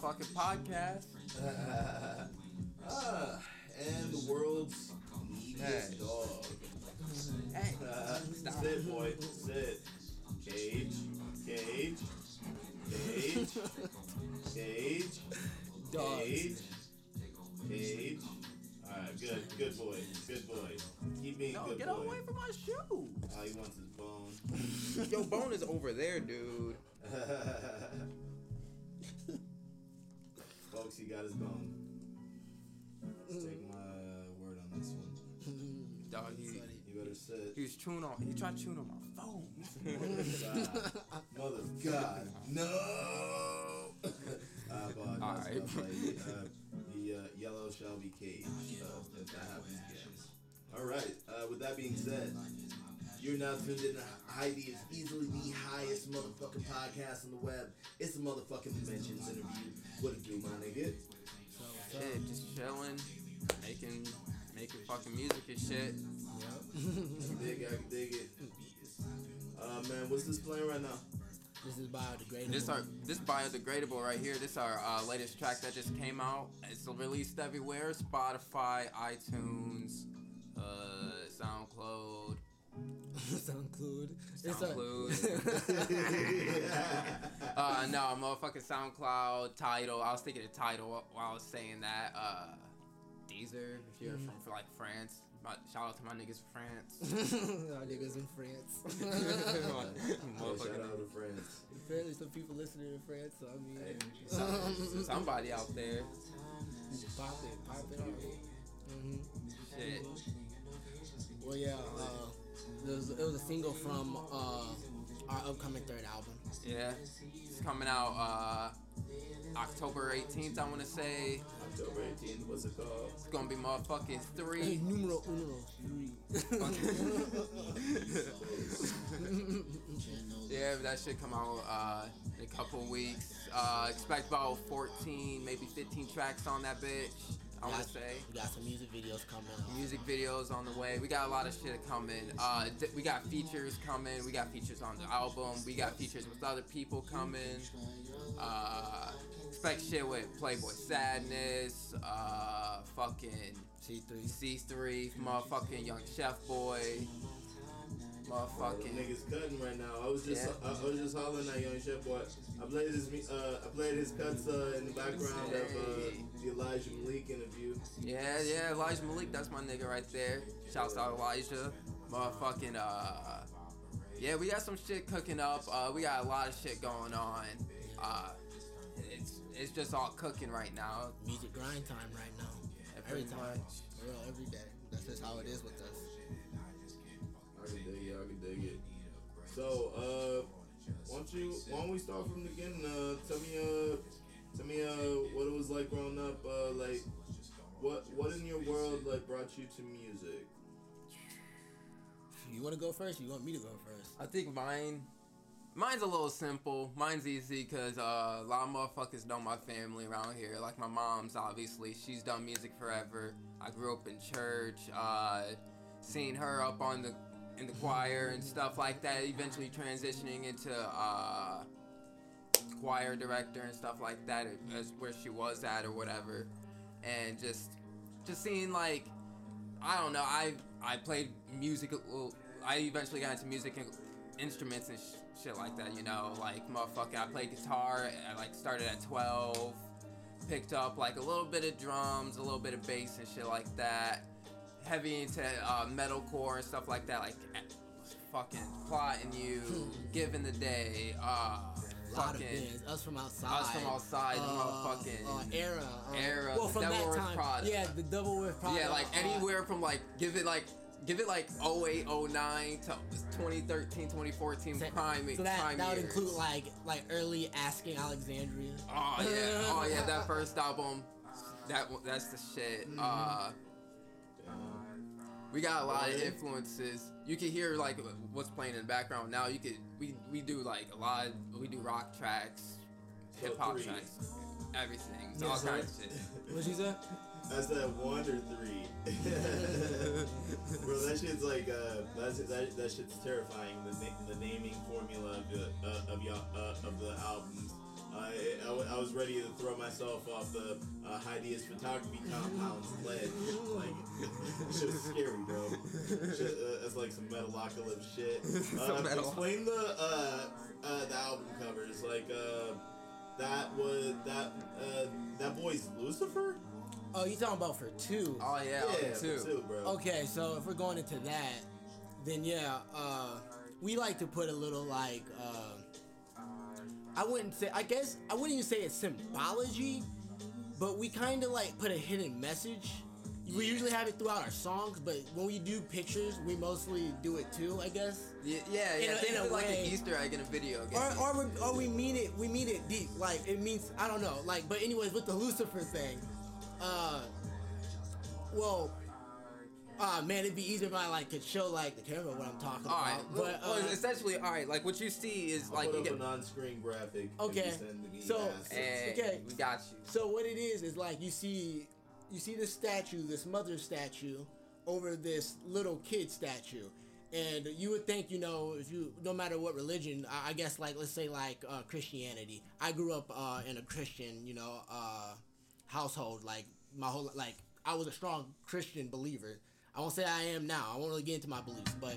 motherfucking podcast. ah, and the world's neediest Hey. dog. Hey, Uh, stop. sit, boy, sit. Cage, cage, cage, cage, Dogs. cage, cage. Alright, good, good boy, good boy. Keep being No, good get boy. away from my shoe. Oh, he wants his bone. Yo, bone is over there, dude. Chewing on. He tried chewing on my phone. God. Mother God. No! I apologize. Alright. stuff like, uh, the uh, yellow shall be caged uh, if that happens again. Alright, uh, with that being said, you're now tuned in to Heidi is easily the highest motherfucking podcast on the web. It's the motherfucking Dimensions interview. What it do, my nigga? Shit, just chilling, making, making fucking music and shit. I dig it, I dig it. Uh, man, what's this playing right now? This is biodegradable. This our this biodegradable right here. This our uh, latest track that just came out. It's released everywhere: Spotify, iTunes, uh, SoundCloud, SoundCloud. It's a- SoundCloud. uh, no, motherfucking SoundCloud title. I was thinking of title while I was saying that. Uh, Deezer, if you're from for like France. My, shout out to my niggas from France. Our niggas in France. Yeah, shout out to friends. Apparently, some people listening in France, so I mean, Hey, Some- somebody out there. pop it, pop it on. hmm Shit. Well, yeah, uh, there was, it was a single from uh, our upcoming third album. Yeah. It's coming out uh, October 18th, I want to say. October 18th, what's it called? It's going to be motherfucking Hey, three. numero uno, three. yeah, that should come out uh, in a couple weeks. Uh, expect about 14, maybe 15 tracks on that bitch, I want to say. We got some music videos coming out. Music videos on the way. We got a lot of shit coming. Uh, d- we got features coming. We got features on the album. We got features with other people coming. Uh, expect shit with Playboy Sadness. Uh, fucking C3. C3, motherfucking Young Chef Boy. The Motherfucking. niggas cutting right now. I was just Yeah. I, I was just hollering at Young Chef Boy. I played his me- uh, I played his cuts uh, in the background of uh, the Elijah Malik interview. Yeah, yeah, Elijah Malik, that's my nigga right there. Shouts out Elijah. Motherfucking, uh, yeah, we got some shit cooking up. Uh, we got a lot of shit going on. Uh, it's it's just all cooking right now. Music grind time right now. Yeah, Every time. much. For real, every day. That's just how it is with us. I can dig it. I can dig it. So, uh, why don't you? Why don't we start from the beginning? Uh, tell me, uh, tell me, uh, what it was like growing up. Uh, like, what what in your world like brought you to music? You want to go first? Or you want me to go first? I think mine, mine's a little simple. Mine's easy because uh, a lot of motherfuckers know my family around here. Like my mom's, obviously, she's done music forever. I grew up in church. Uh, seen her up on the in the choir and stuff like that. Eventually transitioning into uh, choir director and stuff like that. As where she was at or whatever, and just just seeing like I don't know. I I played music. I eventually got into music and instruments and shit like that. You know, like motherfucker. I played guitar. I like started at 12. Picked up like a little bit of drums, a little bit of bass and shit like that. Heavy into uh, metalcore and stuff like that. Like eh, fucking plotting you, giving the day. Uh, A lot of fucking bands. Us from outside. Us from outside, Uh, motherfucking uh, era. uh, era, Well, from Devil that time. Prada. Yeah, the Devil Wears Prada. Yeah, like uh, anywhere from like give it like give it like 08, 09 to 2013, 2014 So, prime so that, prime that would years. include like like early Asking Alexandria. Oh yeah, oh yeah, that first album, that one- that's the shit. Uh, we got a lot of influences. You can hear like what's playing in the background now. You could we we do like a lot. We do rock tracks, hip hop tracks, everything, Yeah, all so- kinds of shit. What'd you say? I said one or three. Bro, that shit's like uh, that's that, that shit's terrifying. The na- the naming formula of the uh, of y'all uh, of the albums. Uh, I, I, w- I was ready to throw myself off the uh, Heidi's photography compound's ledge. Like, shit was scary, bro. Shit, uh, that's like some metalocalypse shit. Uh, metal- explain the uh, uh, the album covers. Like, uh, that was that uh, that boy's Lucifer. Oh, you talking about for two? Oh yeah, yeah, yeah too. too, bro. Okay, so if we're going into that, then yeah, uh, we like to put a little like, uh, I wouldn't say, I guess, I wouldn't even say it's symbology, but we kind of like put a hidden message. We usually have it throughout our songs, but when we do pictures, we mostly do it too, I guess. Yeah, yeah. In yeah. a- Think in a it like way. an Easter egg in a video game. Or, or, or we mean it, we mean it deep. Like, it means, I don't know. Like, but anyways, with the Lucifer thing, uh, well, ah man, it'd be easier if I like could show like the camera what I'm talking all right, about. well, But, well, uh, essentially, all right. Like what you see is I'll like put you up get. an on-screen graphic. if Okay, you send me so- Hey, Okay. we got you. So what it is is like you see you see this statue, this mother statue, over this little kid statue. And you would think, you know, if you, no matter what religion, I, I guess, like, let's say, like, uh, Christianity. I grew up uh, in a Christian, you know, uh, household. Like, my whole, like, I was a strong Christian believer. I won't say I am now. I won't really get into my beliefs, but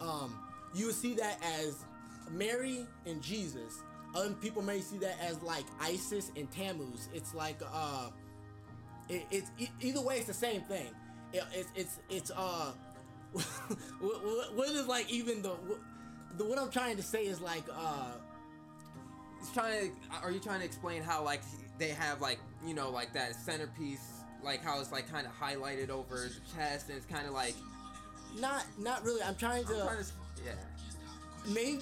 um, you would see that as Mary and Jesus. Other people may see that as like Isis and Tammuz. It's like uh, it, it's e- either way, it's the same thing. It, it's it's it's uh, what is like even the what, the what I'm trying to say is like uh, It's trying to. Are you trying to explain how like they have like you know like that centerpiece, like how it's like kind of highlighted over the chest, and it's kind of like. not not really. I'm trying to I'm trying to. Yeah. maybe.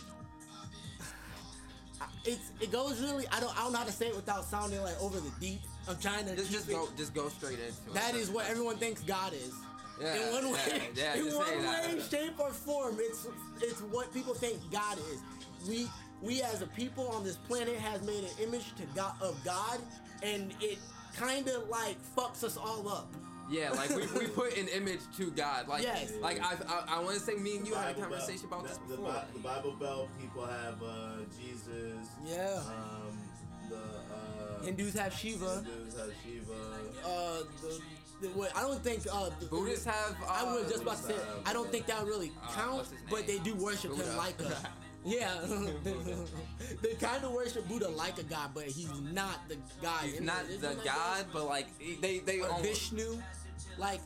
It's it goes really I don't I don't know how to say it without sounding like over the deep. I'm trying to Just just go just go straight into it. That is what everyone thinks God is. Yeah, in one way, yeah, yeah, in one say that. way, shape, or form, it's it's what people think God is. We we as a people on this planet has made an image to God of God, and it kind of like fucks us all up. Yeah, like we, we put an image to God. Like Yes. like I've, I I want to say me and you had a conversation Belt- about this the, before. Bi- the Bible Belt people have uh, Jesus. Yeah. Um, the uh, Hindus have Shiva. Hindus have Shiva. Uh, the, the what, I don't think uh, the, Buddhists have. Uh, I was just about to say, I don't think that would really Uh, count, but they do worship Buddha. him like a. Yeah, they kind of worship Buddha like a god, but he's not the god. He's not the I guess. God, but like they they or almost, Vishnu. Like,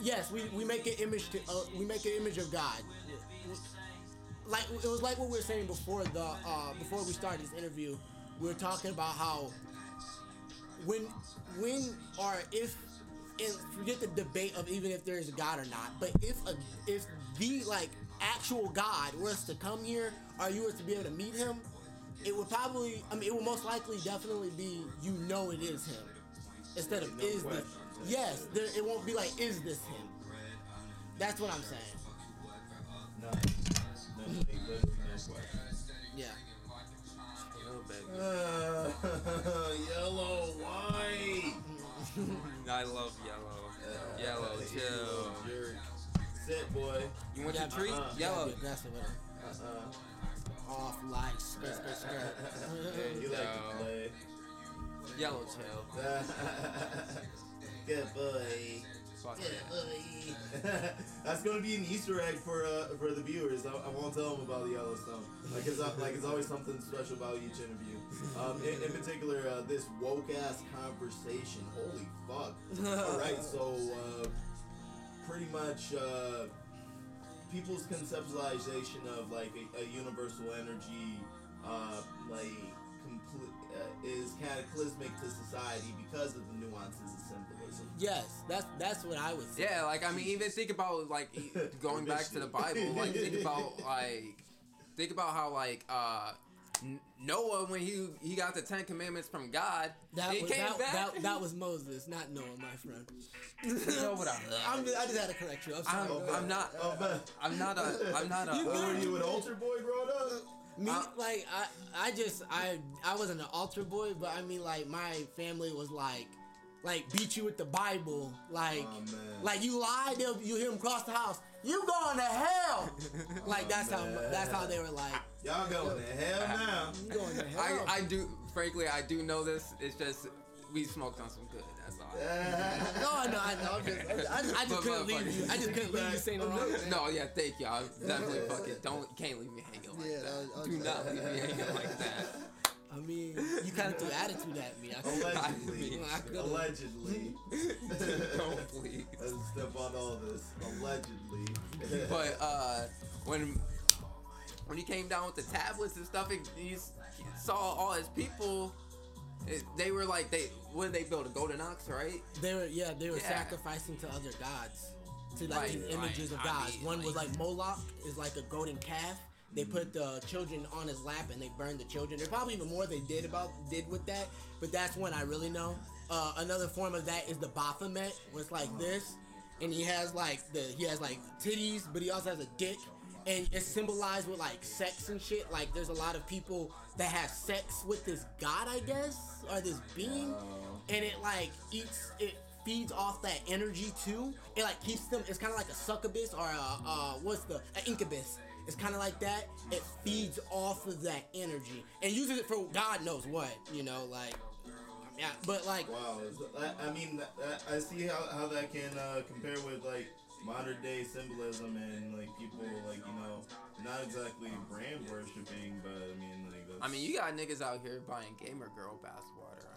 yes, we, we make an image to uh, we make an image of God. Like it was like what we were saying before the uh, before we started this interview. We were talking about how when when or if and forget the debate of even if there is a God or not, but if a if the like actual God was to come here or you were to be able to meet him, it would probably I mean it would most likely definitely be you know it is him instead of No is this yes there, it won't be like is this him that's what i'm saying No, no, no, no question. yeah. Uh, yellow, white. I love yellow. Uh, Yellow, too. chill. jerk. Sit, boy. You want your treat? uh-uh. Yellow. Aggressive with it. Uh-uh. off lights skirt, skirt, skirt. you like to play. Yellow tail. Good boy. Good boy. That's gonna be an Easter egg for uh, for the viewers. I, I won't tell them about the Yellowstone. Like it's uh, like it's always something special about each interview. Um, in, in particular, uh, this woke ass conversation. Holy fuck! All right, so uh, pretty much uh, people's conceptualization of like a, a universal energy, uh, like complete, uh, is cataclysmic to society because of the nuances of symbolism. yes that's that's what i would say Yeah, like I mean, even think about like e- going back to the Bible. Like think about like think about how like uh N- Noah when he he got the Ten Commandments from God, that he was came that, back. that, that was moses not noah my friend know what I meant. I'm, i just had to correct you i'm sorry I'm, Go. I'm not. Oh, I'm not a. I'm not a. You uh, were you an altar boy growing up? Me, Uh, like I, I just I, I wasn't an altar boy, but I mean like my family was like, like beat you with the Bible, like, Oh, like you lie, you hear them cross the house, you going to hell, like that's how that's how they were like, Y'all going to hell now. you going to hell. I, I do frankly, I do know this. It's just we smoked on some good. That's all. No, no, I know. I'm just, I, I just But couldn't leave you. I just couldn't leave you saying the wrong thing. No, yeah, thank you. I definitely fucking don't can't leave me hanging like Yeah, that. I was- I Do not leave me hanging like that. I mean, you kind of threw attitude at me. I Allegedly. I could've- Allegedly. don't please. Let's step on all this. Allegedly. But uh, when when he came down with the tablets and stuff, it, he he saw all his people. It, they were like they what did they build a golden ox, right? They were, yeah, they were Yeah. sacrificing to other gods, to like Right, these images right. of I gods. mean, One was like- like Moloch, is like a golden calf. They put the children on his lap and they burned the children. There's probably even more they did about did with that, but that's one I really know. Uh, another form of that is the Baphomet, where it's like this, and he has like the he has like titties, but he also has a dick, and it's symbolized with like sex and shit. Like there's a lot of people that have sex with this god, I guess, or this being, and it like eats it feeds off that energy too. It like keeps them. It's kind of like a succubus or a uh, what's the an incubus. It's kind of like that. It feeds off of that energy and uses it for God knows what. You know, like yeah, but like Wow, I, I mean, I, I see how, how that can uh, compare with like modern day symbolism and like people like you know not exactly brand worshiping, but I mean like that's, I mean, you got niggas out here buying gamer girl bathwater.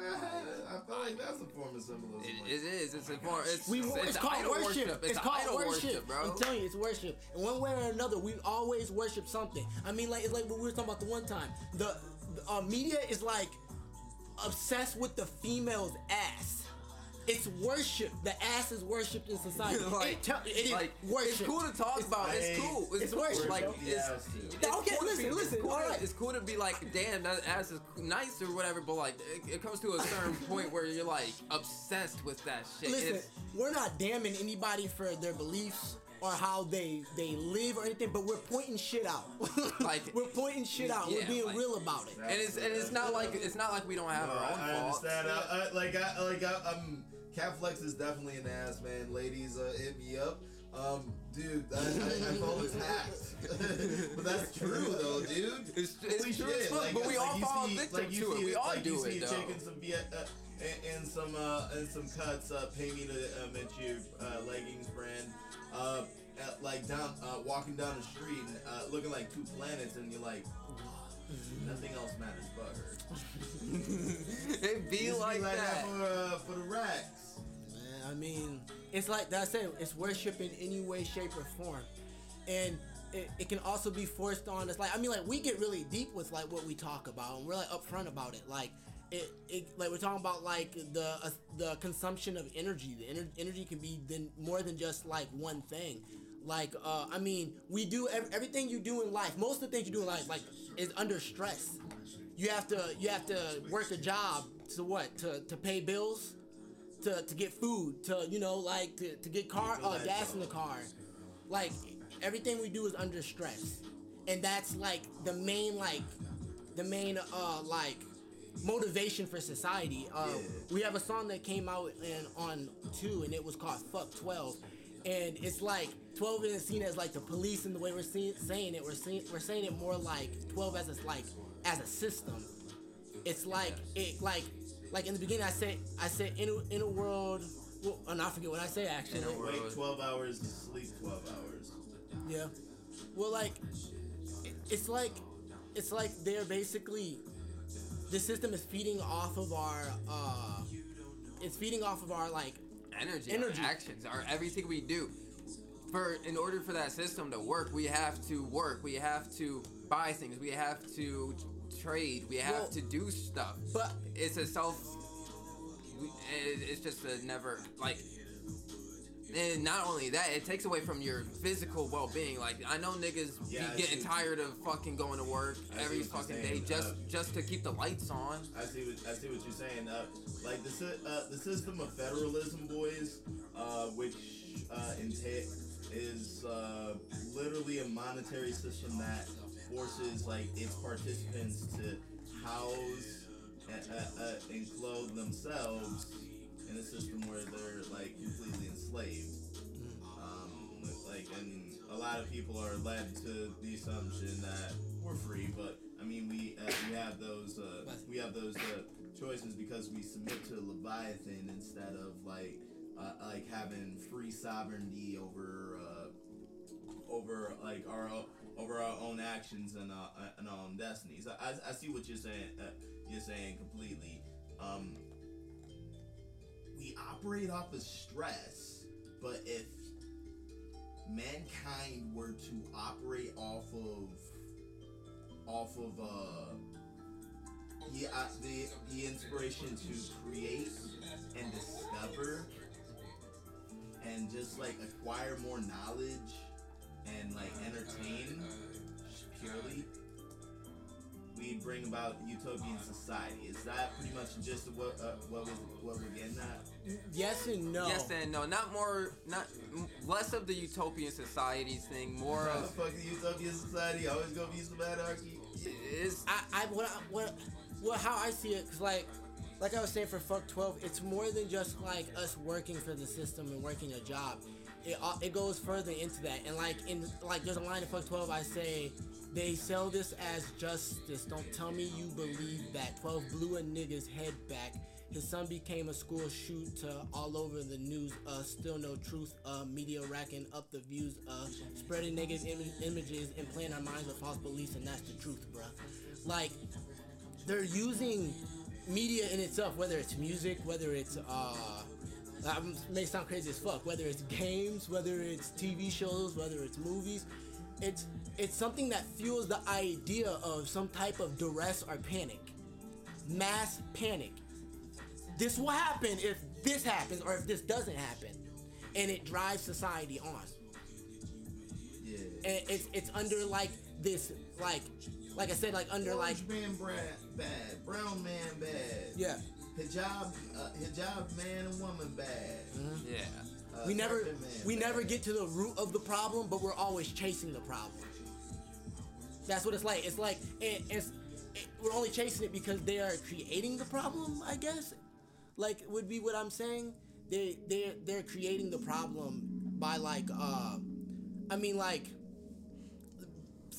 I mean, feel like that's a form of symbolism. it, like- it is. It's a form. It's, We, it's, it's, called idol worship. It's, It's, called idol worship. bro. I'm telling you, it's worship. In one way or another, we always worship something. I mean, like it's like what we were talking about the one time. The, the uh, media is like obsessed with the female's ass. It's worship. The ass is worshipped in society. like, it, tell- it is like, worship. it's cool to talk about. It's cool. it's cool. worship, Like, bro. it's, Yes. it's Okay, cool to listen, be, listen, It's cool, alright. to, it's cool to be like, damn, that ass is nice or whatever. But like, it, it comes to a certain point where you're like obsessed with that shit. Listen, It's, we're not damning anybody for their beliefs or how they they live or anything, but we're pointing shit out. Like- we're pointing shit out. Yeah, we're being like- real about it. and it's and it's not like it's not like we don't have No, our own I, I faults. understand. I, I, like I like I, um, Cat Flex is definitely an ass man. Ladies, uh, hit me up. Um, dude, I, I, I was hacked, but that's true though, dude. It's- it's Holy true shit, fuck, but we all fall see- victim like to it. We all like do you it, a though. chick some Viet, uh, and, and some uh, and some cuts. Uh, pay me to uh, mention your uh, leggings brand. Uh, at, like down, uh, walking down the street, and, uh, looking like two planets, and you're like, nothing else matters but her. It be Just like, that. for, uh, for the racks. Man, I mean, it's like that I said, it's worship in any way, shape, or form. And it, it can also be forced on us. Like, I mean, like, we get really deep with, like, what we talk about, and we're, like, upfront about it. Like, it, it like, we're talking about, like, the uh, the consumption of energy. The ener- energy can be then more than just, like, one thing. Like, uh, I mean, we do ev- everything you do in life, most of the things you do in life, like, is under stress. You have to, you have to work a job to what? To, to pay bills? to, to get food, to you know, like to, to get car uh, gas in the car. Like everything we do is under stress. And that's like the main like the main uh like motivation for society. Uh, we have a song that came out in on two and it was called Fuck Twelve. And it's like 12 isn't seen as like the police in the way we're see- saying it. We're seeing we're saying it more like 12 as it's like as a system. It's like it like like in the beginning I said I said in a, in a world well, oh, no, I forget what I say actually. In a world. Wake 12 hours, sleep 12 hours. Yeah. Well, like, it- it's like, it's like they're basically, the system is feeding off of our, uh, it's feeding off of our like, energy, Energy. our actions, our everything we do. For in order for that system to work, we have to work. We have to buy things. We have to trade. We have Well, to do stuff. but It's a self. It's just a never like. And not only that, it takes away from your physical well-being. Like I know niggas Yeah, be getting see. tired of fucking going to work I every fucking saying. day just Uh, just to keep the lights on. I see what I see what you're saying. Uh, like the uh, the system of federalism, boys, uh, which uh, entail is uh, literally a monetary system that forces like its participants to house and, uh, uh, and clothe themselves in a system where they're like completely enslaved. Um, like, and a lot of people are led to the assumption that we're free, but I mean, we uh, we have those uh, we have those uh, choices because we submit to Leviathan instead of like uh, like having free sovereignty over uh, over like our over our own actions and uh, and our own destinies. I, I, I see what you're saying. Uh, you're saying completely. Um, we operate off of stress, but if mankind were to operate off of off of uh the, uh, the the inspiration to create and discover and just like acquire more knowledge and like entertain purely we bring about utopian society is that pretty much just what uh, what was what we're getting at Yes and no. Yes and no. Not more. Not m- less of the utopian societies thing. More How the of fuck the utopian society always gonna be some anarchy is I, I what, I- what, what, how I see it, cause like, like I was saying for Fuck 12, it's more than just like us working for the system and working a job. It, it goes further into that, and like in like there's a line in Fuck 12 I say, they sell this as justice. Don't tell me you believe that. 12 blew a nigga's head back. His son became a school shooter all over the news. Uh, still no truth. Uh, media racking up the views. Uh, spreading negative Im- images and playing our minds with false beliefs, and that's the truth, bruh. Like, they're using media in itself, whether it's music, whether it's uh, um, may sound crazy as fuck, whether it's games, whether it's TV shows, whether it's movies. It's it's something that fuels the idea of some type of duress or panic, mass panic. This will happen if this happens or if this doesn't happen, and it drives society on yeah and it's it's under like this like like I said like under like man bra- bad, brown man bad. yeah Hijab, uh, hijab man and woman bad. yeah. Uh, we never we bad. never get to the root of the problem but we're always chasing the problem that's what it's like it's like it, it's it, we're only chasing it because they are creating the problem i guess like would be what i'm saying they they they're creating the problem by like uh i mean like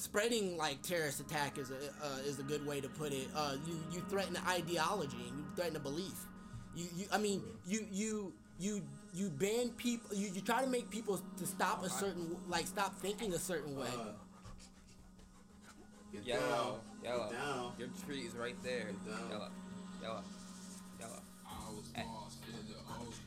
spreading like terrorist attack is a uh, is a good way to put it. Uh, you you threaten the ideology and you threaten a belief. You you I mean you you you you ban people. You, you try to make people to stop a certain like stop thinking a certain way. Uh, get Yellow. down. Yellow. Get down. Your tree is right there. down. Yellow. Yellow. Yellow.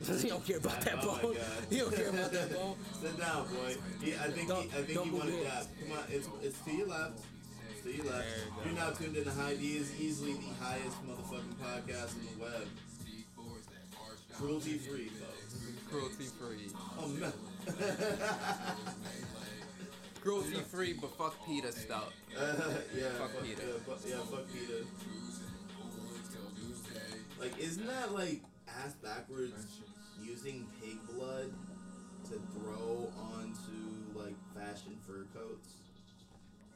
Eh. he don't care about that Oh my bone. He don't care about that bone. Sit down, boy. He, I think Don't- he, I think don't he move wanted that. Come on, it's it's to your left. It's to your left. There You You're now tuned in to High D is easily the highest motherfucking podcast on the web. Cruelty free, folks. Cruelty free. Oh man. Cruelty free, but fuck PETA stuff. Uh, yeah, Fuck fuck, PETA. Yeah, fuck, yeah, fuck PETA. Like, isn't that like ass backwards using pig blood to throw onto like fashion fur coats?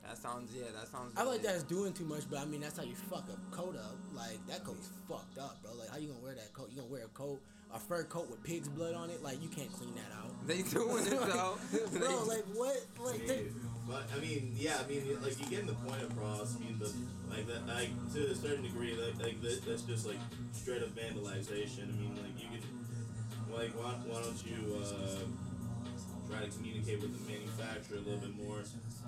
That sounds yeah. That sounds. I like really- that it's doing too much, but I mean that's how you fuck a coat up. Like that coat's fucked up, bro. Like how you gonna wear that coat? You gonna wear a coat, a fur coat with pig's blood on it? Like you can't clean that out. They doing it though. Bro, like what? Like they, But I mean, yeah, I mean, like you're getting the point across. I mean, the like that, like to a certain degree, like, like that, that's just like straight up vandalization. I mean, like you could, like, why, why don't you uh, try to communicate with the manufacturer a little bit more?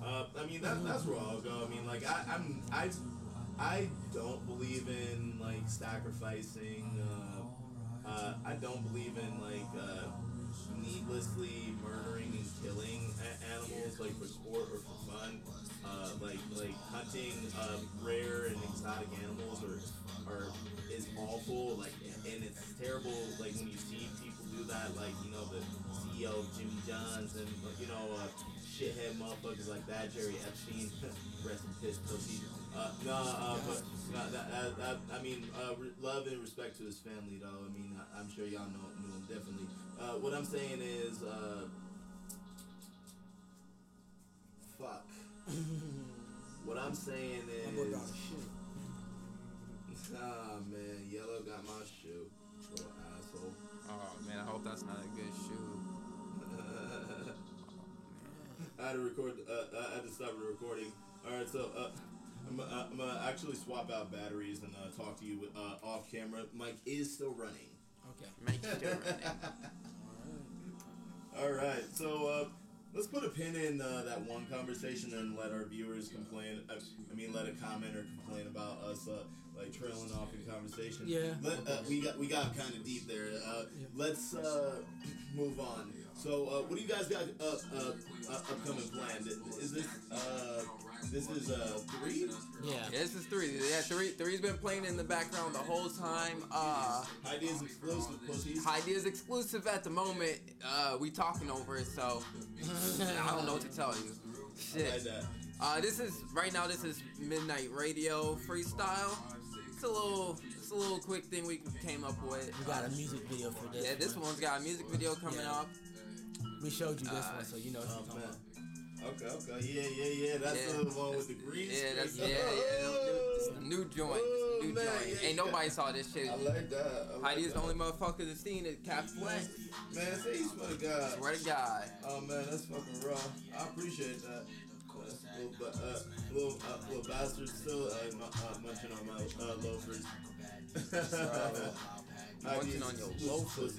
Uh, I mean, that, that's where I'll go. I mean, like, I, I'm, I, I don't believe in like sacrificing. Uh, uh, I don't believe in like. Uh, needlessly murdering and killing animals like for sport or for fun. Uh, like like hunting um, rare and exotic animals are are is awful. Like and it's terrible. Like when you see people do that. Like you know the CEO of Jimmy John's and you know uh, shithead motherfuckers like that. Jerry Epstein, rest in piss pussy. Uh, no, uh, but no, that, that, that, I mean, uh, re- love and respect to his family, though. I mean, I, I'm sure y'all know knew him definitely. Uh, what I'm saying is, uh, fuck. what I'm saying my boy brought a is, ah man, yellow got my shoe. Oh man, I hope that's not a good shoe. I had to record. Uh, I had to stop the recording. All right, so uh, I'm, uh, I'm gonna actually swap out batteries and uh, talk to you uh, off camera. Mike is still running. Okay. Make sure. All right, so uh, let's put a pin in uh, that one conversation and let our viewers complain. Uh, I mean, let a comment or complain about us uh, like trailing off in conversation. Yeah. Let, uh, we got we got kind of deep there. Uh, Let's uh, move on. So, uh, what do you guys got uh, uh, uh, upcoming planned? Is this uh, this is uh, three? Yeah. Yeah, this is three. Yeah, three. Three's been playing in the background the whole time. Uh, Ideas exclusive pussies. Heidi is exclusive at the moment. Uh, we talking over it, so I don't know what to tell you. Shit. that. Uh, this is right now. This is Midnight Radio freestyle. It's a little, it's a little quick thing we came up with. We got a music video for this. Yeah, this one. one's got a music video coming Yeah. up. We showed you this Uh, one, so you know what Oh I'm talking man. about. Okay, okay, yeah, yeah, yeah. That's Yeah. the one with the green Yeah, that's yeah, yeah. It's the new joint. Oh, New man, joint. yeah, Ain't yeah. nobody saw this shit. I like that. I like Heidi is the only motherfucker that's seen it. Cap Flex. Man, say you swear to God. Swear to God. Oh man, that's fucking raw. I appreciate that. Uh, little, uh, little, uh, little bastard still uh, mu- uh, munching on my uh, loafers. Munching on your loafers.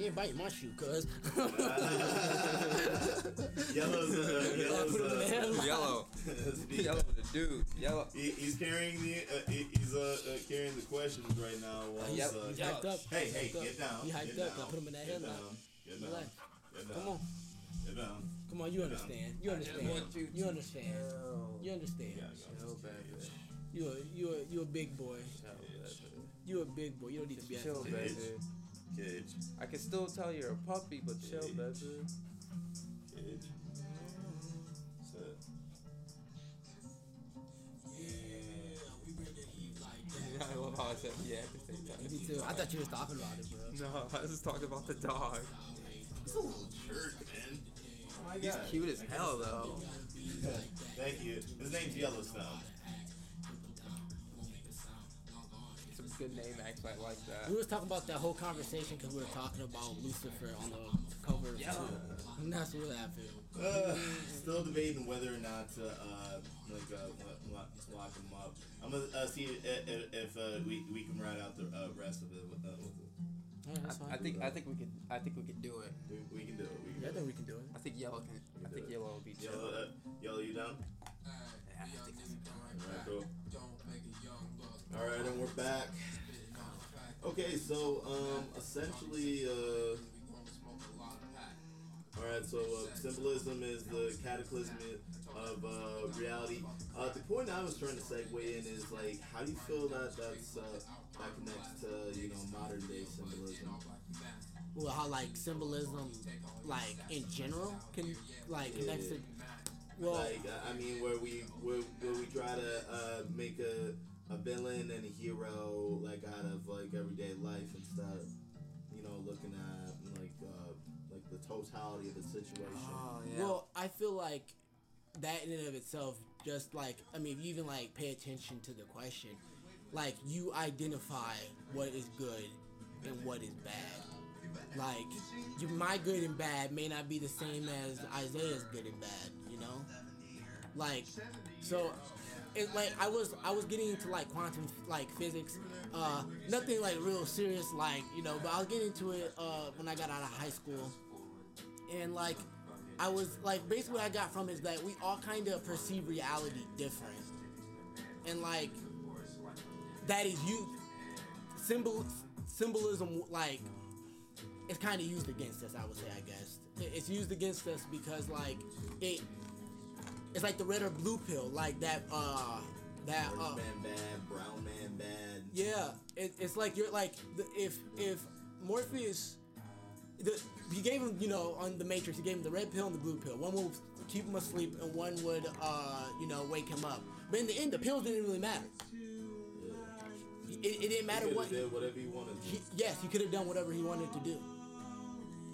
you ain't biting my shoe, cuz. Yellow's, uh, yellow's, Put him in the uh, headlock. Yellow. Yellow the dude. Yellow. He, he's carrying the uh, he- he's uh, uh carrying the questions right now. While He's, Yep. uh, he's hyped up. Hey, He's hey, up. get down. He hyped get up. down. I put him in that get headlock. down. Get down. Relax. Get down. Come on. Get down. Come on, you understand. You understand. you You understand. You understand. Yeah, Chill. You a you a you a big boy. Chill, baby. You a big boy. You don't need to be Chill, acting baby. Baby. Cage. I can still tell you're a puppy, but chill, Yeah. baby. Cage. Set. I love how I said yeah at the same time. Me too. I thought you was talking about it, bro. No, I was talking about the dog. He's a little jerk, man. Oh my He's God. cute as hell, though. Thank you. His name's Yellowstone. Good name, actually. I like We that. was talking about that whole conversation because we were talking about Lucifer on the cover. of Yeah. And that's what happened. Uh, still debating whether or not to uh, like uh, lo- lock, lock him up. I'm gonna uh, see if, if, if uh, we we can ride out the uh, rest of it. With, uh, with it. Alright, that's I, I think I think we could I think we could do it. We, we can do it. We can Yeah, I think it. we can do it. I think yellow can. I think yellow will be chill. Yellow, uh, yellow, you down? Yeah, I think that's Alright, cool. Alright, and we're back. Okay, so um, essentially, uh, all right. So uh, symbolism is the cataclysm of uh, reality. Uh, the point I was trying to segue in is like, how do you feel that that's uh, that connects to you know modern day symbolism? Well, how like symbolism, like in general, can like connects to. Well, like I mean, where we where, where we try to uh, make a a villain and a hero like out of like everyday life and stuff. You know, looking at like uh, like the totality of the situation. Oh yeah. well, I feel like that in and of itself, just like I mean, if you even like pay attention to the question, like you identify what is good and what is bad. Like you, my good and bad may not be the same as Isaiah's good and bad. You know, like so. It, like I was, I was getting into like quantum like physics, uh, nothing like real serious, like you know. But I was getting into it uh, when I got out of high school, and like I was like basically what I got from is that we all kind of perceive reality different, and like that is you symbol symbolism like it's kind of used against us. I would say, I guess it's used against us because like it it's like the red or blue pill, like that uh that Orange uh man bad, brown man bad. yeah, it, it's like you're like the, if if Morpheus, the, he gave him you know on the Matrix he gave him the red pill and the blue pill. One would keep him asleep and one would uh you know wake him up. But in the end, the pills didn't really matter. It, it didn't matter He what. did whatever he wanted. to. He, yes, he could have done whatever he wanted to do.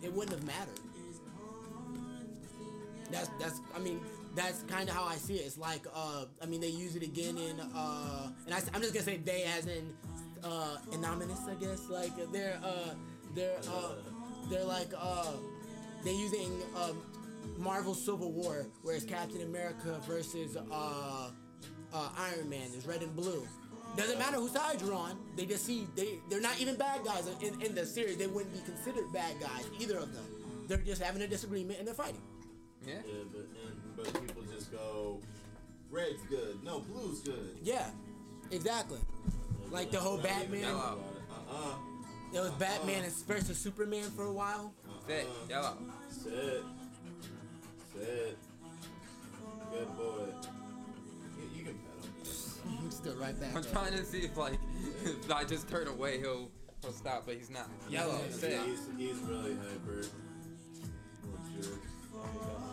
it wouldn't have mattered. That's that's I mean that's kind of how I see it. It's like uh I mean they use it again in uh and I, am just gonna say they as in uh anonymous I guess like they're uh they're uh they're like uh they're using uh, Marvel Civil War where it's Captain America versus uh uh Iron Man. There's red and blue. Doesn't matter whose side you're on. They just see they they're not even bad guys in, in the series. They wouldn't be considered bad guys either of them. They're just having a disagreement and they're fighting. Yeah. Yeah, but and, but people just go, red's good. No, blue's good. Yeah, exactly. Like the whole Batman. think about it. Uh-uh. It was uh-uh. Batman and versus Superman for a while. Uh-uh. Fit. Yellow. Sit. Sit. Good boy. You, you can pet him. He still right back. I'm up. trying to see if like if I just turn away, he'll he'll stop, but he's not. Yellow. Yeah, Sit. He's, he's really hyper. Little jerk. Uh,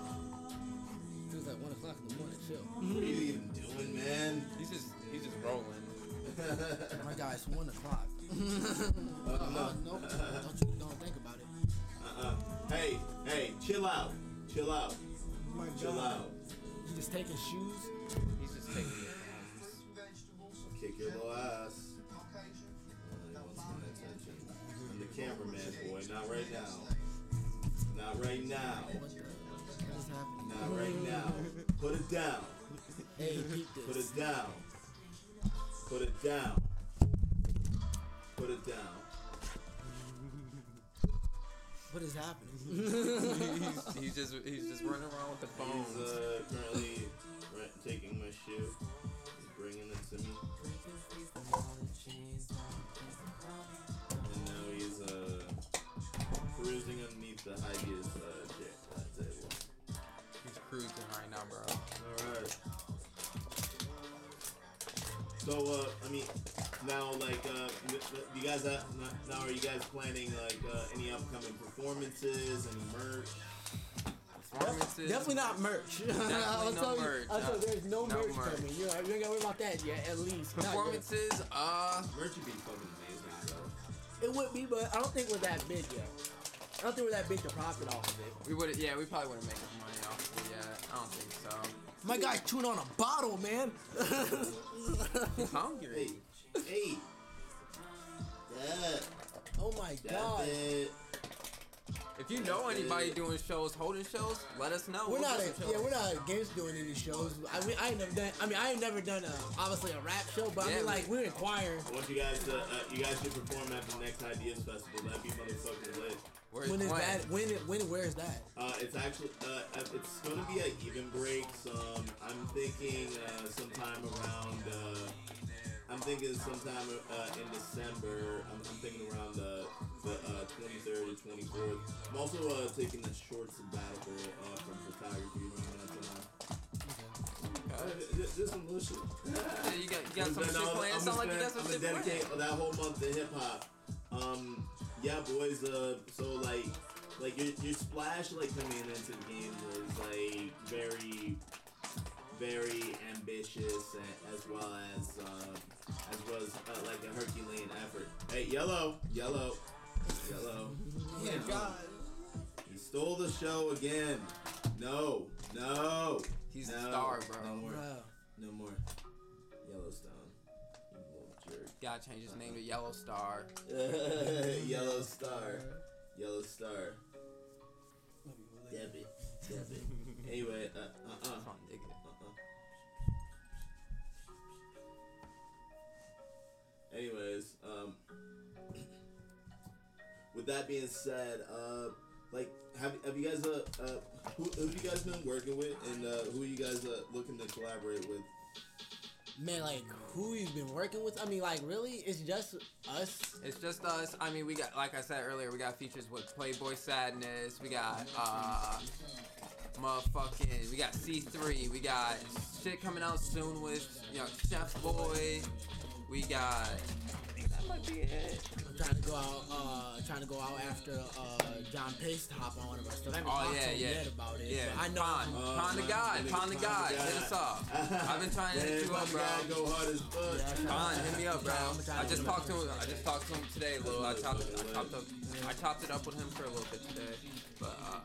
My it's one o'clock. Uh, no. Don't you don't think about it. Uh-uh. Hey, hey, chill out. Chill out. My Chill out. You just taking shoes? He's just taking it. I'll kick your little ass. He wants my attention. I'm the cameraman, boy. Not right now. Not right now. What the what is happening? Not right now. Put it down. Hey, Put it down. Put it down. What is happening? he's, he's just he's just running around with the phones. He's uh, currently re- taking my shoe. He's bringing it to me. And now he's uh, cruising underneath the highest uh, chair, uh, table. He's cruising right now, bro. Alright. So, uh, I mean, now, like, uh, y- y- you guys, uh, now are you guys planning, like, uh, any upcoming performances, any merch? Performances. Definitely not merch. I'll no tell you, merch. I'll tell you, there's no, no merch, merch. coming. You, know, you ain't gotta worry about that yet, at least. Performances. Uh, Merch would be fucking amazing, though. It would be, but I don't think we're that big yet. I don't think we're that big to profit off of it. we would. Yeah, we probably wouldn't make money off of it yet. I don't think so. My guy's chewing on a bottle, man. He's hungry. Hey, hey. That, oh my that god. bit. If you know anybody doing shows, holding shows, let us know. We're We'll not, a, yeah, we're not against doing any shows. I mean, I ain't never done. I mean, I ain't never done a obviously a rap show, but I mean, like we're inquiring. I want you guys to, uh, you guys should perform at the next Ideas Festival. That'd be motherfucking lit. Where's When is when? that? When? When? Where is that? Uh, it's actually, uh, uh, it's gonna be an even break. Um, I'm thinking uh, sometime around. I'm thinking sometime uh, in December. I'm, I'm thinking around the the uh, 23rd or 24th. I'm also uh, taking a short sabbatical uh, from photography around that time. Just, some little shit. Yeah, you got you got some shit I'm planned. Sound like you got some I'm shit gonna dedicate that whole month to hip hop. Um, yeah, boys. Uh, so like, like your your splash like coming into the game was like very, very ambitious as well as uh, as well as uh, like a Herculean effort. Hey, yellow, yellow, yellow. Oh my god. He stole the show again. No, no. He's no, the star, No more. Bro. No more. Yellowstone. You little jerk. Gotta change his name to Yellow Star. Yellow Star. Yellow Star. Deb it. Anyway, uh, uh, with that being said, uh, like, have, have you guys, uh, uh, who, who have you guys been working with, and uh, who are you guys uh, looking to collaborate with? Man, like who he's been working with? I mean, like really, it's just us. It's just us. I mean, we got, like I said earlier, we got features with Playboy Sadness. We got, uh, motherfucking, we got C3. We got shit coming out soon with, you know, Chef Boy. We got that might be it. I'm trying to go out, uh, trying to go out after uh, John Pace to hop on one of our stuff. I haven't Oh talked yeah, to yeah, yet about it. yeah. I know. Pond, Oh, Pond the God, Pond the God. Hit us up. I've been trying to hit you up, bro. guy go hard as fuck. Yeah, Pond, hit me up, bro. I just talked to him. I just talked to him today, Lil. I chopped, I chopped up, I chopped it up with him for a little bit today. But uh,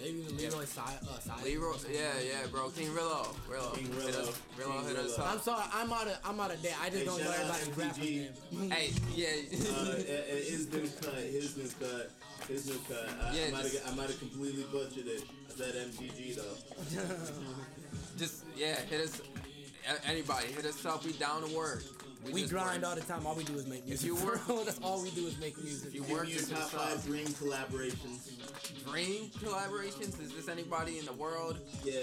Maybe even Leroy side. Uh, side Leroy, yeah, yeah, bro. King Rillo, Rillo, King hit Rillo. us, Rillo, King hit us Rillo. I'm sorry, I'm out of I'm out of date. I just Hey, don't know shout out everybody's rapper MTG. name. Hey, Uh, yeah. and- and his new cut, his new cut, his new cut. I, Yeah, I might have, I might have completely butchered it. I said MTG though. just yeah, hit us. Anybody, hit us up. We down to work. We just grind work. all the time. All we do is make music. you work- that's all we do is make music. If you work your top five dream collaborations. Dream collaborations. Is this anybody in the world? Yeah,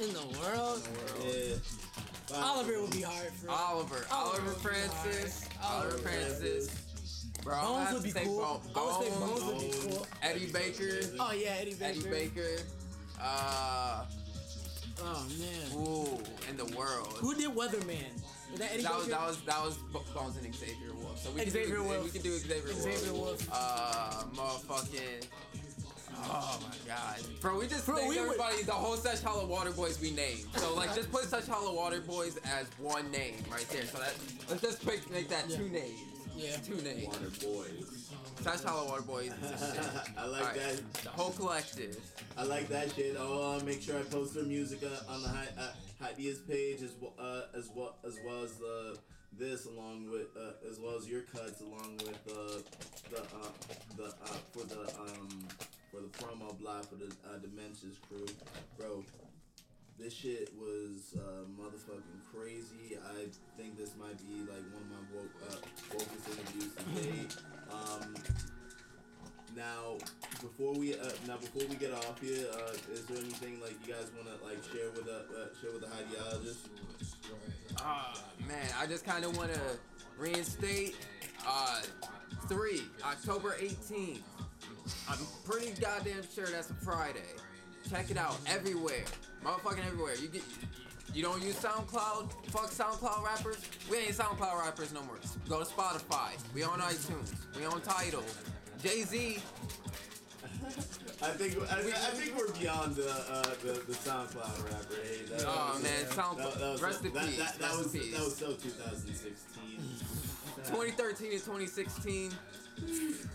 in the world, yeah. Five Oliver would be hard for. Oliver, Oliver Oliver Francis. Oliver Oliver Francis. Bro, Bones would be cool. Bone- I would say Bones, Bones would be cool. Eddie Baker, Oh yeah, Eddie Baker. Eddie Baker. Uh, Oh man. ooh, in the world. Who did Weatherman? Was that That was that was that was Bones and Xavier Wulf. So we can do, Wulf. We can do Xavier Wulf. Xavier Wulf. Uh, motherfucking. Oh my god, bro! We just Bro, named we would- everybody the whole Such Hollow Water Boys we named. So like, just put Such Hollow Water Boys as one name right there. So that let's just make, make that two names. Yeah. Two names. Water boys. Such Hollow Water Boys the. I like Alright, that. The whole collective. I like that shit. I'll uh, make sure I post their music uh, on the Hi- uh, page as well uh, as well as well as uh, this along with uh, as well as your cuts along with uh, the uh, the uh, for the um for the promo block for the uh, Dementias crew, bro. This shit was uh, motherfucking crazy. I think this might be like one of my woke, uh, wokest interviews to date. Um, now, before we uh, now before we get off here, uh, is there anything like you guys want to like share with the uh, share with the ideologists? Ah, man, I just kind of want to reinstate uh, three October 18th. I'm pretty goddamn sure that's a Friday. Check it out everywhere, motherfucking everywhere. You get. You don't use SoundCloud? Fuck SoundCloud rappers. We ain't SoundCloud rappers no more. Go to Spotify. We on iTunes. We on Tidal. Jay Z. I think I, I think we're beyond the uh, the, the SoundCloud rapper. Hey, that, Oh that- man, Sound. that, that Rest in peace. That, that was peace. that was so 2016. 2013 to 2016 was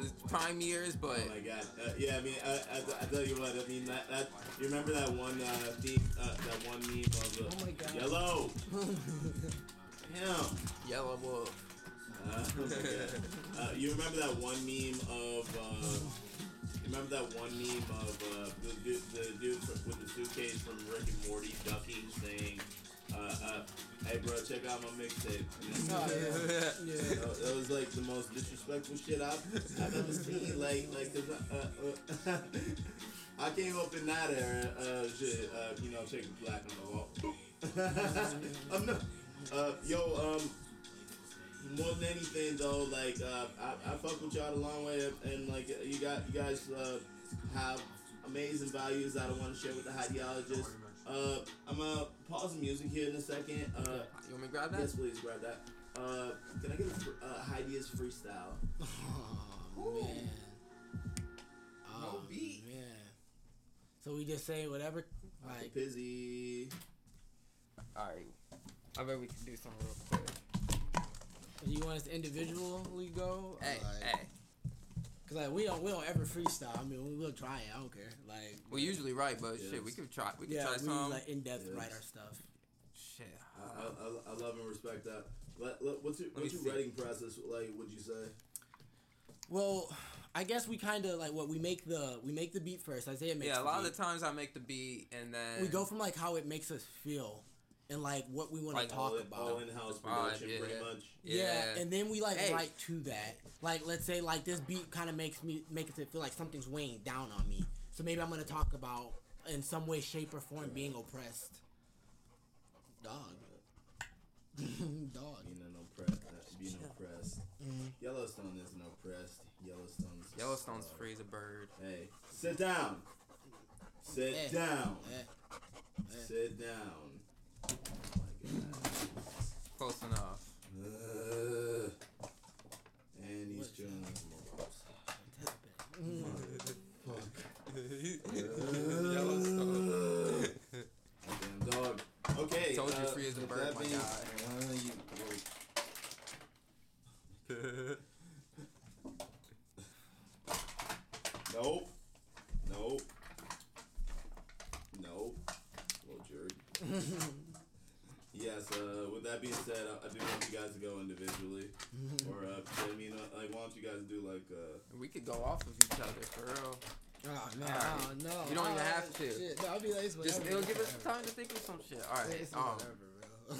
the prime years, but Oh my god. Uh, yeah, I mean, I, I, I tell you what. I mean, that, that you remember that one uh, theme, uh, that one meme of the Oh my God. yellow. Him. Yellow Wolf. Uh, oh my God. Uh, you remember that one meme of? Uh, you remember that one meme of uh, the, dude, the dude fr- with the suitcase from Rick and Morty ducking, saying, uh, uh, "Hey, bro, check out my mixtape." You know? Oh, yeah. yeah. That that was like the most disrespectful shit I've, I've ever seen. Like, like, cause uh, uh, I came up in that era. Uh, shit, uh, you know, checking black on the wall. I'm not, uh, yo, um, more than anything though, like, uh, I, I fuck with y'all a long way, and like, you got, you guys uh, have amazing values that I want to share with the ideologists. Uh, I'm gonna pause the music here in a second. Uh, You want me to grab that? Yes, please grab that. Uh, can I get a fr- uh, Heidi's freestyle? Oh man. Oh beat. man. So we just say whatever. Like, Like, Pizzy. Alright. I bet we can do something real quick. Do you want us to individually go? Hey, like, hey. Cause like we don't we don't ever freestyle. I mean we will try it. I don't care. Like We usually write, but Yes. shit, we could try. We could yeah try we some. like in depth Yes. write our stuff. shit. I, I, I- I love and respect that. Let, let, what's your, what's your see. writing process like? Would you say? Well, I guess we kind of like what we make the we make the beat first. Isaiah makes yeah, a the lot of the times I make the beat and then we go from like how it makes us feel and like what we want Like, to talk all, about. all in-house production, yeah. pretty much. Yeah. and then we like Hey. write to that. Like, let's say like this beat kind of makes me makes it feel like something's weighing down on me. So maybe I'm gonna talk about in some way, shape, or form being oppressed. Dog. Dog. Being an oppressed, uh, being oppressed. Yellowstone isn't oppressed. Yellowstone's Yellowstone's star. free as a bird. Hey, sit down. Sit Eh. down. Eh. Sit down. Close enough. Uh, and he's doing Fuck. Damn dog. Okay. Told uh, you free as a bird, my guy. Uh, you, Whatever. time to think of some shit. All right. It's Um. whatever, bro.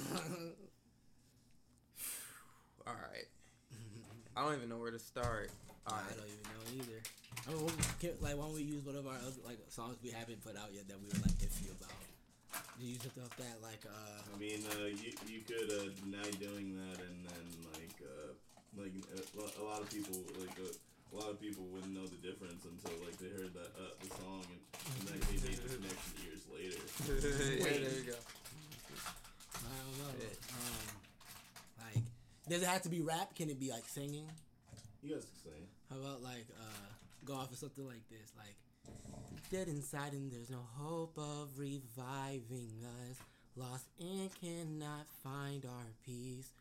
All right. I don't even know where to start. All I don't even know either. I mean, can, like, why don't we use one of our other, like songs we haven't put out yet that we were like iffy about? Do you use something like that, like uh, I mean, uh, you, you could, uh, deny doing that and then, like, uh, like, uh, a lot of people, like, uh, a lot of people wouldn't know the difference until, like, they heard that, uh, the song and, and like, they made the connection years later. yeah, there you go. I don't know. Shit. Um, like, does it have to be rap? Can it be like singing? You guys can say. How about like uh, go off of something like this, like dead inside and there's no hope of reviving us. Lost and cannot find our peace.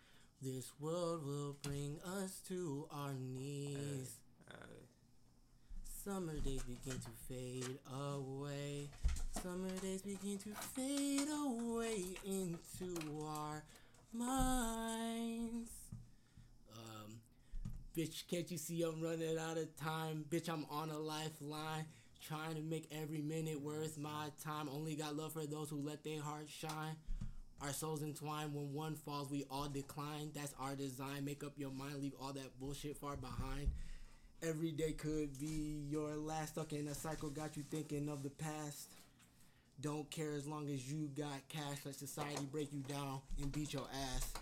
This world will bring us to our knees. Summer days begin to fade away. Summer days begin to fade away into our minds. Um, bitch, can't you see I'm running out of time? Bitch, I'm on a lifeline. Trying to make every minute worth my time. Only got love for those who let their hearts shine. Our souls entwine. When one falls, we all decline. That's our design. Make up your mind. Leave all that bullshit far behind. Every day could be your last. Stuck in a cycle, got you thinking of the past. Don't care as long as you got cash. Let society break you down and beat your ass.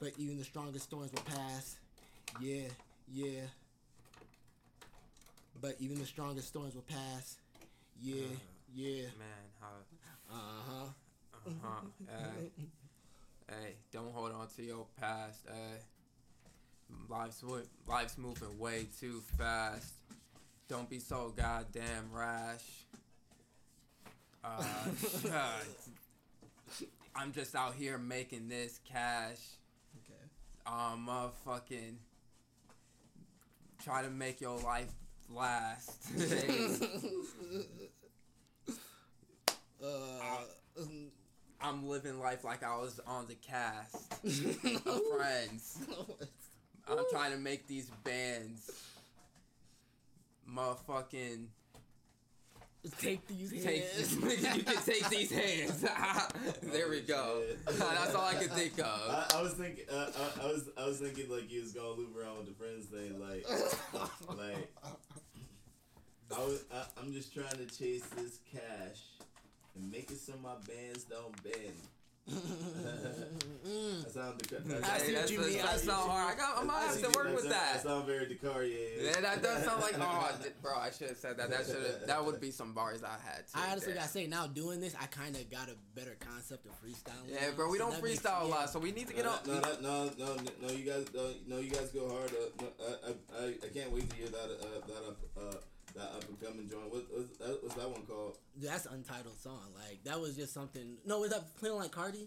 But even the strongest storms will pass. Yeah, yeah. But even the strongest storms will pass. Yeah, yeah. man, how? Uh huh. Uh huh. hey, hey, don't hold on to your past. Hey, life's life's moving way too fast. Don't be so goddamn rash. Uh, I'm just out here making this cash. Okay. Um, motherfucking try to make your life last. Uh. I'm living life like I was on the cast of Friends. I'm trying to make these bands motherfucking Take these hands. take you can take these hands. there we go. That's all I could think of. I, I was thinking, uh, I, I was, I was thinking like you was gonna loop around with the friends thing, like, like. I was, I, I'm just trying to chase this cash and make it so my bands don't bend. That sound Dakar- I see what that's, you mean. I that's see not hard. I got, I'm gonna have to work with That that. sound very Dakarian. Yeah, that does sound like oh, did- bro. I should have said that. That should that would be some bars I had. To I honestly Damn. gotta say, now doing this, I kind of got a better concept of freestyling. Yeah, bro. We so don't that makes- freestyle a yeah. lot, so we need to get no, on. no, that- no, no, no, you guys, no, no, you guys go hard. Uh, no, I, I, I, I can't wait to hear that, uh, that up, uh, that up and coming joint. What, what's that, what's that one called? That's an untitled song. Like that was just something. No, was that playing like Cardi?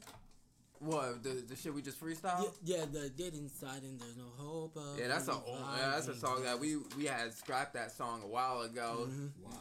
What the the shit we just freestyle? Yeah, yeah, the dead inside and there's no hope of. Yeah, that's a old, yeah, that's a song that we we had scrapped that song a while ago. Mhm. Wow.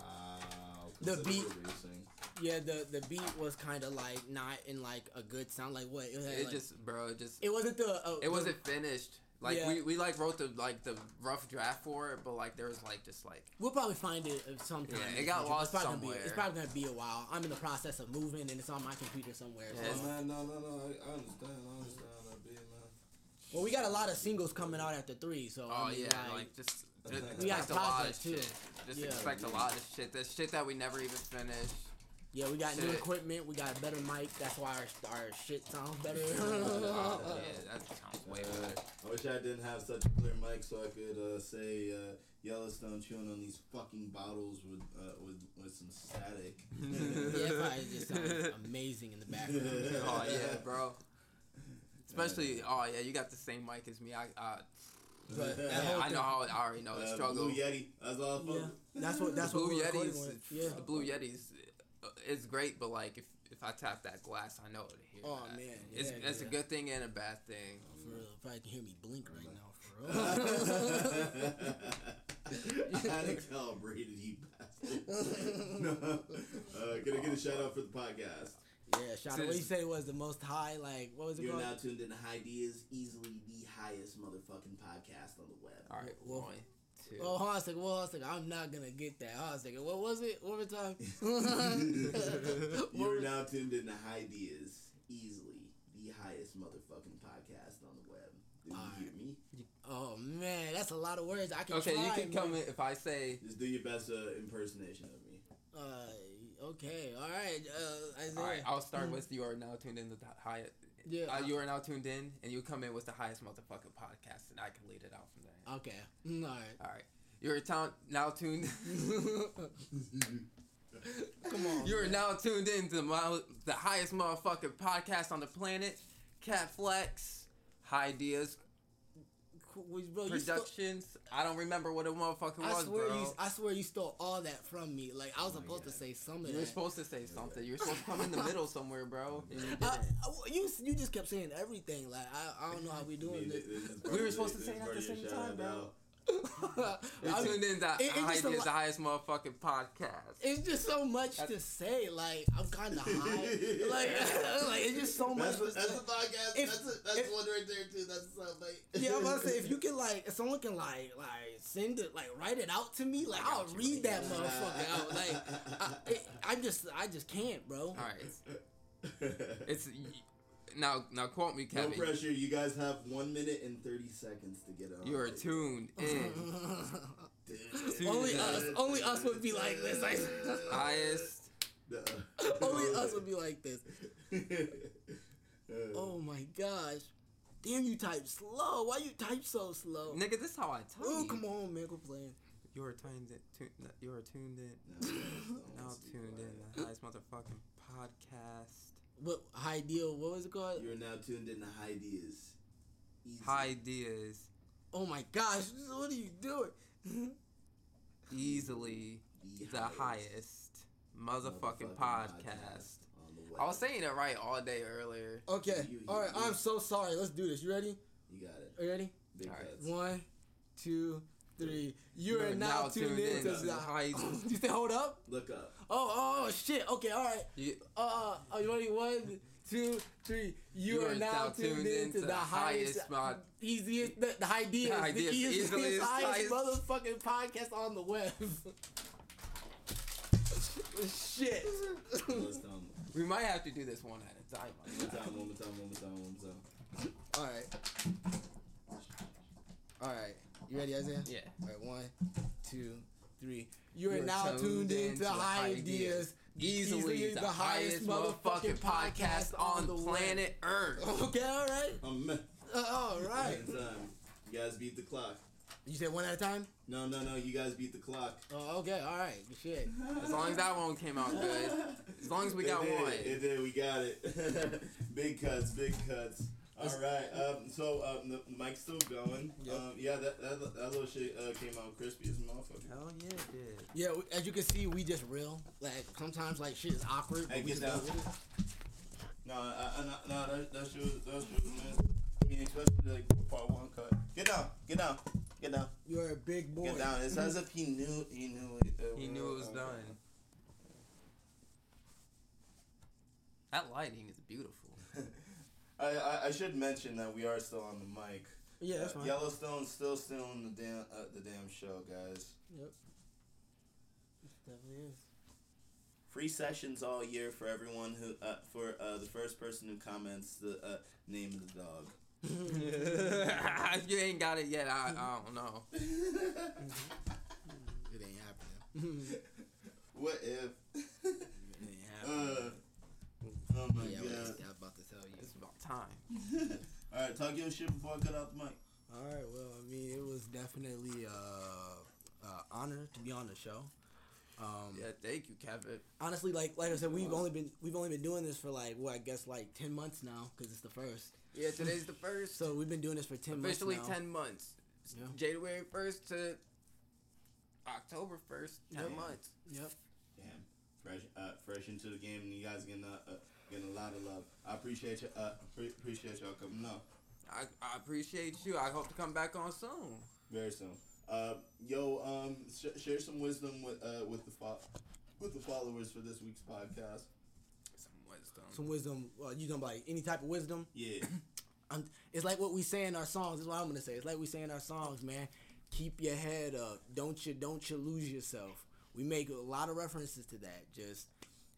The beat- producing. Yeah, the the beat was kind of like not in like a good sound. Like what? It, had, It like- just, bro, it just It wasn't the. Uh, it wasn't finished. Like Yeah. we, we like wrote the like the rough draft for it, but like there was like just like We'll probably find it uh, sometime. Yeah, it got future. lost it's probably Gonna somewhere. be, it's probably gonna be a while. I'm in the process of moving, and it's on my computer somewhere. Yeah, so. Man, no, no, no. I, I understand. I understand that being, man. Well, we got a lot of singles coming out after three, so oh I mean, yeah, like, like just, We got a lot of too. shit. Just Yeah. expect a lot of shit. The shit that we never even finished. yeah, we got new equipment. We got a better mic. That's why our our shit sounds better. Oh, yeah, that sounds way better. I wish I didn't have such a clear mic so I could uh, say uh, Yellowstone chewing on these fucking bottles with uh, with with some static. yeah, it probably just sounds amazing in the background. oh yeah, bro. Especially, oh yeah, you got the same mic as me. I, uh, But that yeah, whole I know how. I already know the Uh, struggle. Blue Yeti. That's all. Yeah, that's what that's the what Blue we're Yetis. Yeah, the Blue Yetis, uh, is great, but like if if I tap that glass, I know to hear. Oh, that. man, it's yeah, it's yeah. a good thing and a bad thing. For real, if I can hear me blink right now, for real. Alex calibrated you bastard. no. Uh, gonna get a shout out for the podcast. yeah, shout out. What you say was the most high? Like, what was it You're called? now tuned in to is easily the highest motherfucking podcast on the web. All right, Well- one, two. Oh, hold on a second. Hold on a second. I'm not gonna get that. Hold on a second. What was it? One more time. You're now tuned in to Ideas, easily the highest motherfucking podcast on the web. Did you hear me? oh man, that's a lot of words. I can okay, try, you can man. come in if I say. Just do your best uh, impersonation of me. Uh, okay, all right. Uh, Isaiah. All right, I'll start with you are now tuned in to the highest. Yeah. Uh, you are now tuned in, and you come in with the highest motherfucking podcast, and I can lead it out from there. Okay. Mm, all right. All right, you're town now tuned. Come on. you are now tuned in to the, the highest motherfucking podcast on the planet, Cat Flex, High Ideas Bro, you stole- Productions. I don't remember what a motherfucker I was, swear bro. you. I swear you stole all that from me. Like I was oh my supposed to say something. you were supposed to say something. You were supposed to come in the middle somewhere, bro. And you I, didn't. I- you you just kept saying everything. Like I, I don't know how we I doing this. this We were supposed to say it at the same time, shout bro. Out. You're I mean, tuned in to it- it's High just a Ideas, lot- the highest motherfucking podcast. it's just so much to say. Like I'm kind of high. like, like it's just so much. That's, the, to that's say. the podcast. If- that's a, that's if- one right there too. That's the soundbite. Yeah, I'm about to say if you can like, if someone can like, like send it, like write it out to me, like I got I'll you, read bro. that motherfucker out. Like, I, it, I just, I just can't, bro. All right, it's now. Now quote me, Captain. no pressure. You guys have one minute and thirty seconds to get it. You are tuned in. only us, only us would be like this. Like, highest. only us would be like this. Oh my gosh, damn, you type slow. Why you type so slow? Nigga, this is how I type. Oh, come on, man, quit playing. You are tuned in. Tu- you are tuned in. Now tuned in the highest motherfucking podcast. What high deal? What was it called? You're now tuned in to Ideas. Easy. High ideas, Oh my gosh, what are you doing? easily the highest motherfucking podcast. on the web. I was saying it right all day earlier. Okay, You- you- all right. you- I'm so sorry. Let's do this. You ready? You got it. Are you ready? Big All right. cuts. One, two, three. You are now, tuned in to the high. You say hold up? Look up. Oh, oh, shit. Okay, all right. You, Uh, uh, are you ready? One, two, three. You, are, now tuned in to the highest, mod- easiest, the, the ideas, The the, easiest, easiest, highest highest- motherfucking podcast on the web. shit. Let's tell 'em. We might have to do this one at a time. One more time, one more time, one more time, one more time. all right. All right. You ready, Isaiah? Yeah. All right, one, two, three. You are now tuned in to High Ideas, Easily the, highest motherfucking podcast on the planet Earth. Okay, all right. Um, Uh, all right. Second time. You guys beat the clock. You said one at a time? No, no, no. You guys beat the clock. Oh, okay, all right. Shit. As long as that one came out good. As long as we got did, one. It did. We got it. big cuts. Big cuts. All right. Um, so um, the mic's still going. Yep. Um, yeah, that, that that little shit uh, came out crispy as a motherfucker. Hell yeah, it did. Yeah, as you can see, we just real. Like sometimes, like shit is awkward. But Hey, we get just go down. with it. No, I, I, no, no, that, that shit was, that shit was, man. I mean, especially like part one cut. Get down, get down, get down, You're a big boy. get down. It's as if he knew, he knew it. uh, He knew it was done. That lighting is beautiful. I, I, I should mention that we are still on the mic. Yeah, that's Uh, fine. Yellowstone's still still on the damn uh, the damn show, guys. Yep. Definitely is. Free sessions all year for everyone who uh, for uh, the first person who comments the uh, name of the dog. if you ain't got it yet, I, I don't know. It ain't happening. What if? it ain't happening. uh, oh my yeah, god! I was about to tell you. It's about time. All right, talk your shit before I cut out the mic. All right. Well, I mean, it was definitely uh, uh, honor to be on the show. Um, Yeah, thank you, Kevin. honestly, like like I said, we've only been we've only been doing this for like what I guess like ten months now because it's the first. Yeah, today's the first. So we've been doing this for ten Officially months now. 10 months. Yeah. January 1st to October 1st, 10 Yep. months. Yep. Damn. fresh, uh, fresh into the game, and you guys getting uh, uh, getting a lot of love. I appreciate you. Uh, pre- appreciate y'all coming on I, I appreciate you. I hope to come back on soon. very soon. Uh, yo, um, sh- share some wisdom with uh with the fo- with the followers for this week's podcast. Some wisdom. Some wisdom. Uh, you gonna be like any type of wisdom? Yeah, I'm, it's like what we say in our songs. Is what I'm gonna say. It's like we say in our songs, man. Keep your head up. Don't you don't you lose yourself. We make a lot of references to that. Just,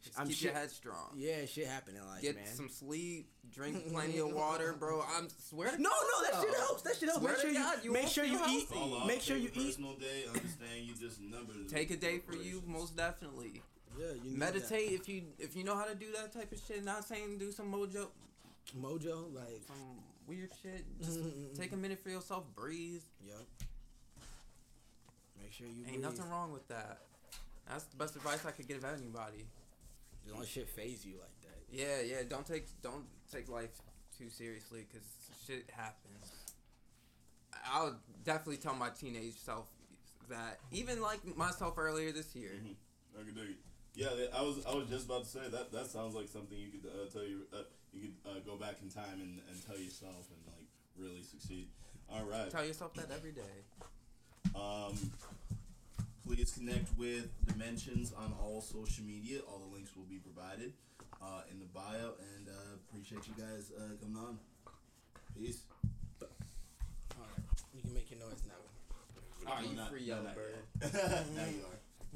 Just I'm keep sure- your head strong. yeah, shit happen in life, Get man. some sleep. Drink plenty of water, bro. I'm swear. to no, no, that shit helps. That shit helps. Swear Make sure you, God, you make sure you eat. off, Make sure you eat. Personal day. Understand you just numbers. Take a day for you, most definitely. Yeah, you need Meditate if you if you know how to do that type of shit. Not saying do some mojo. Mojo, like, some weird shit. Just take a minute for yourself, breathe. yep. Make sure you. Ain't breathe. nothing wrong with that. That's the best advice I could give anybody. Don't let shit phase you like that. Yeah, yeah. Don't take don't take life too seriously because shit happens. I'll definitely tell my teenage self that even like myself earlier this year. Mhm. I can dig it. Yeah, I was I was just about to say that that sounds like something you could uh, tell you uh, you could uh, go back in time and, and tell yourself and like really succeed. All right. Tell yourself that every day. Um, please connect with Dimensions on all social media. All the links will be provided uh, in the bio, and uh, appreciate you guys uh, coming on. Peace. All right, you can make your noise now. Are you not- free, young bird? now you are.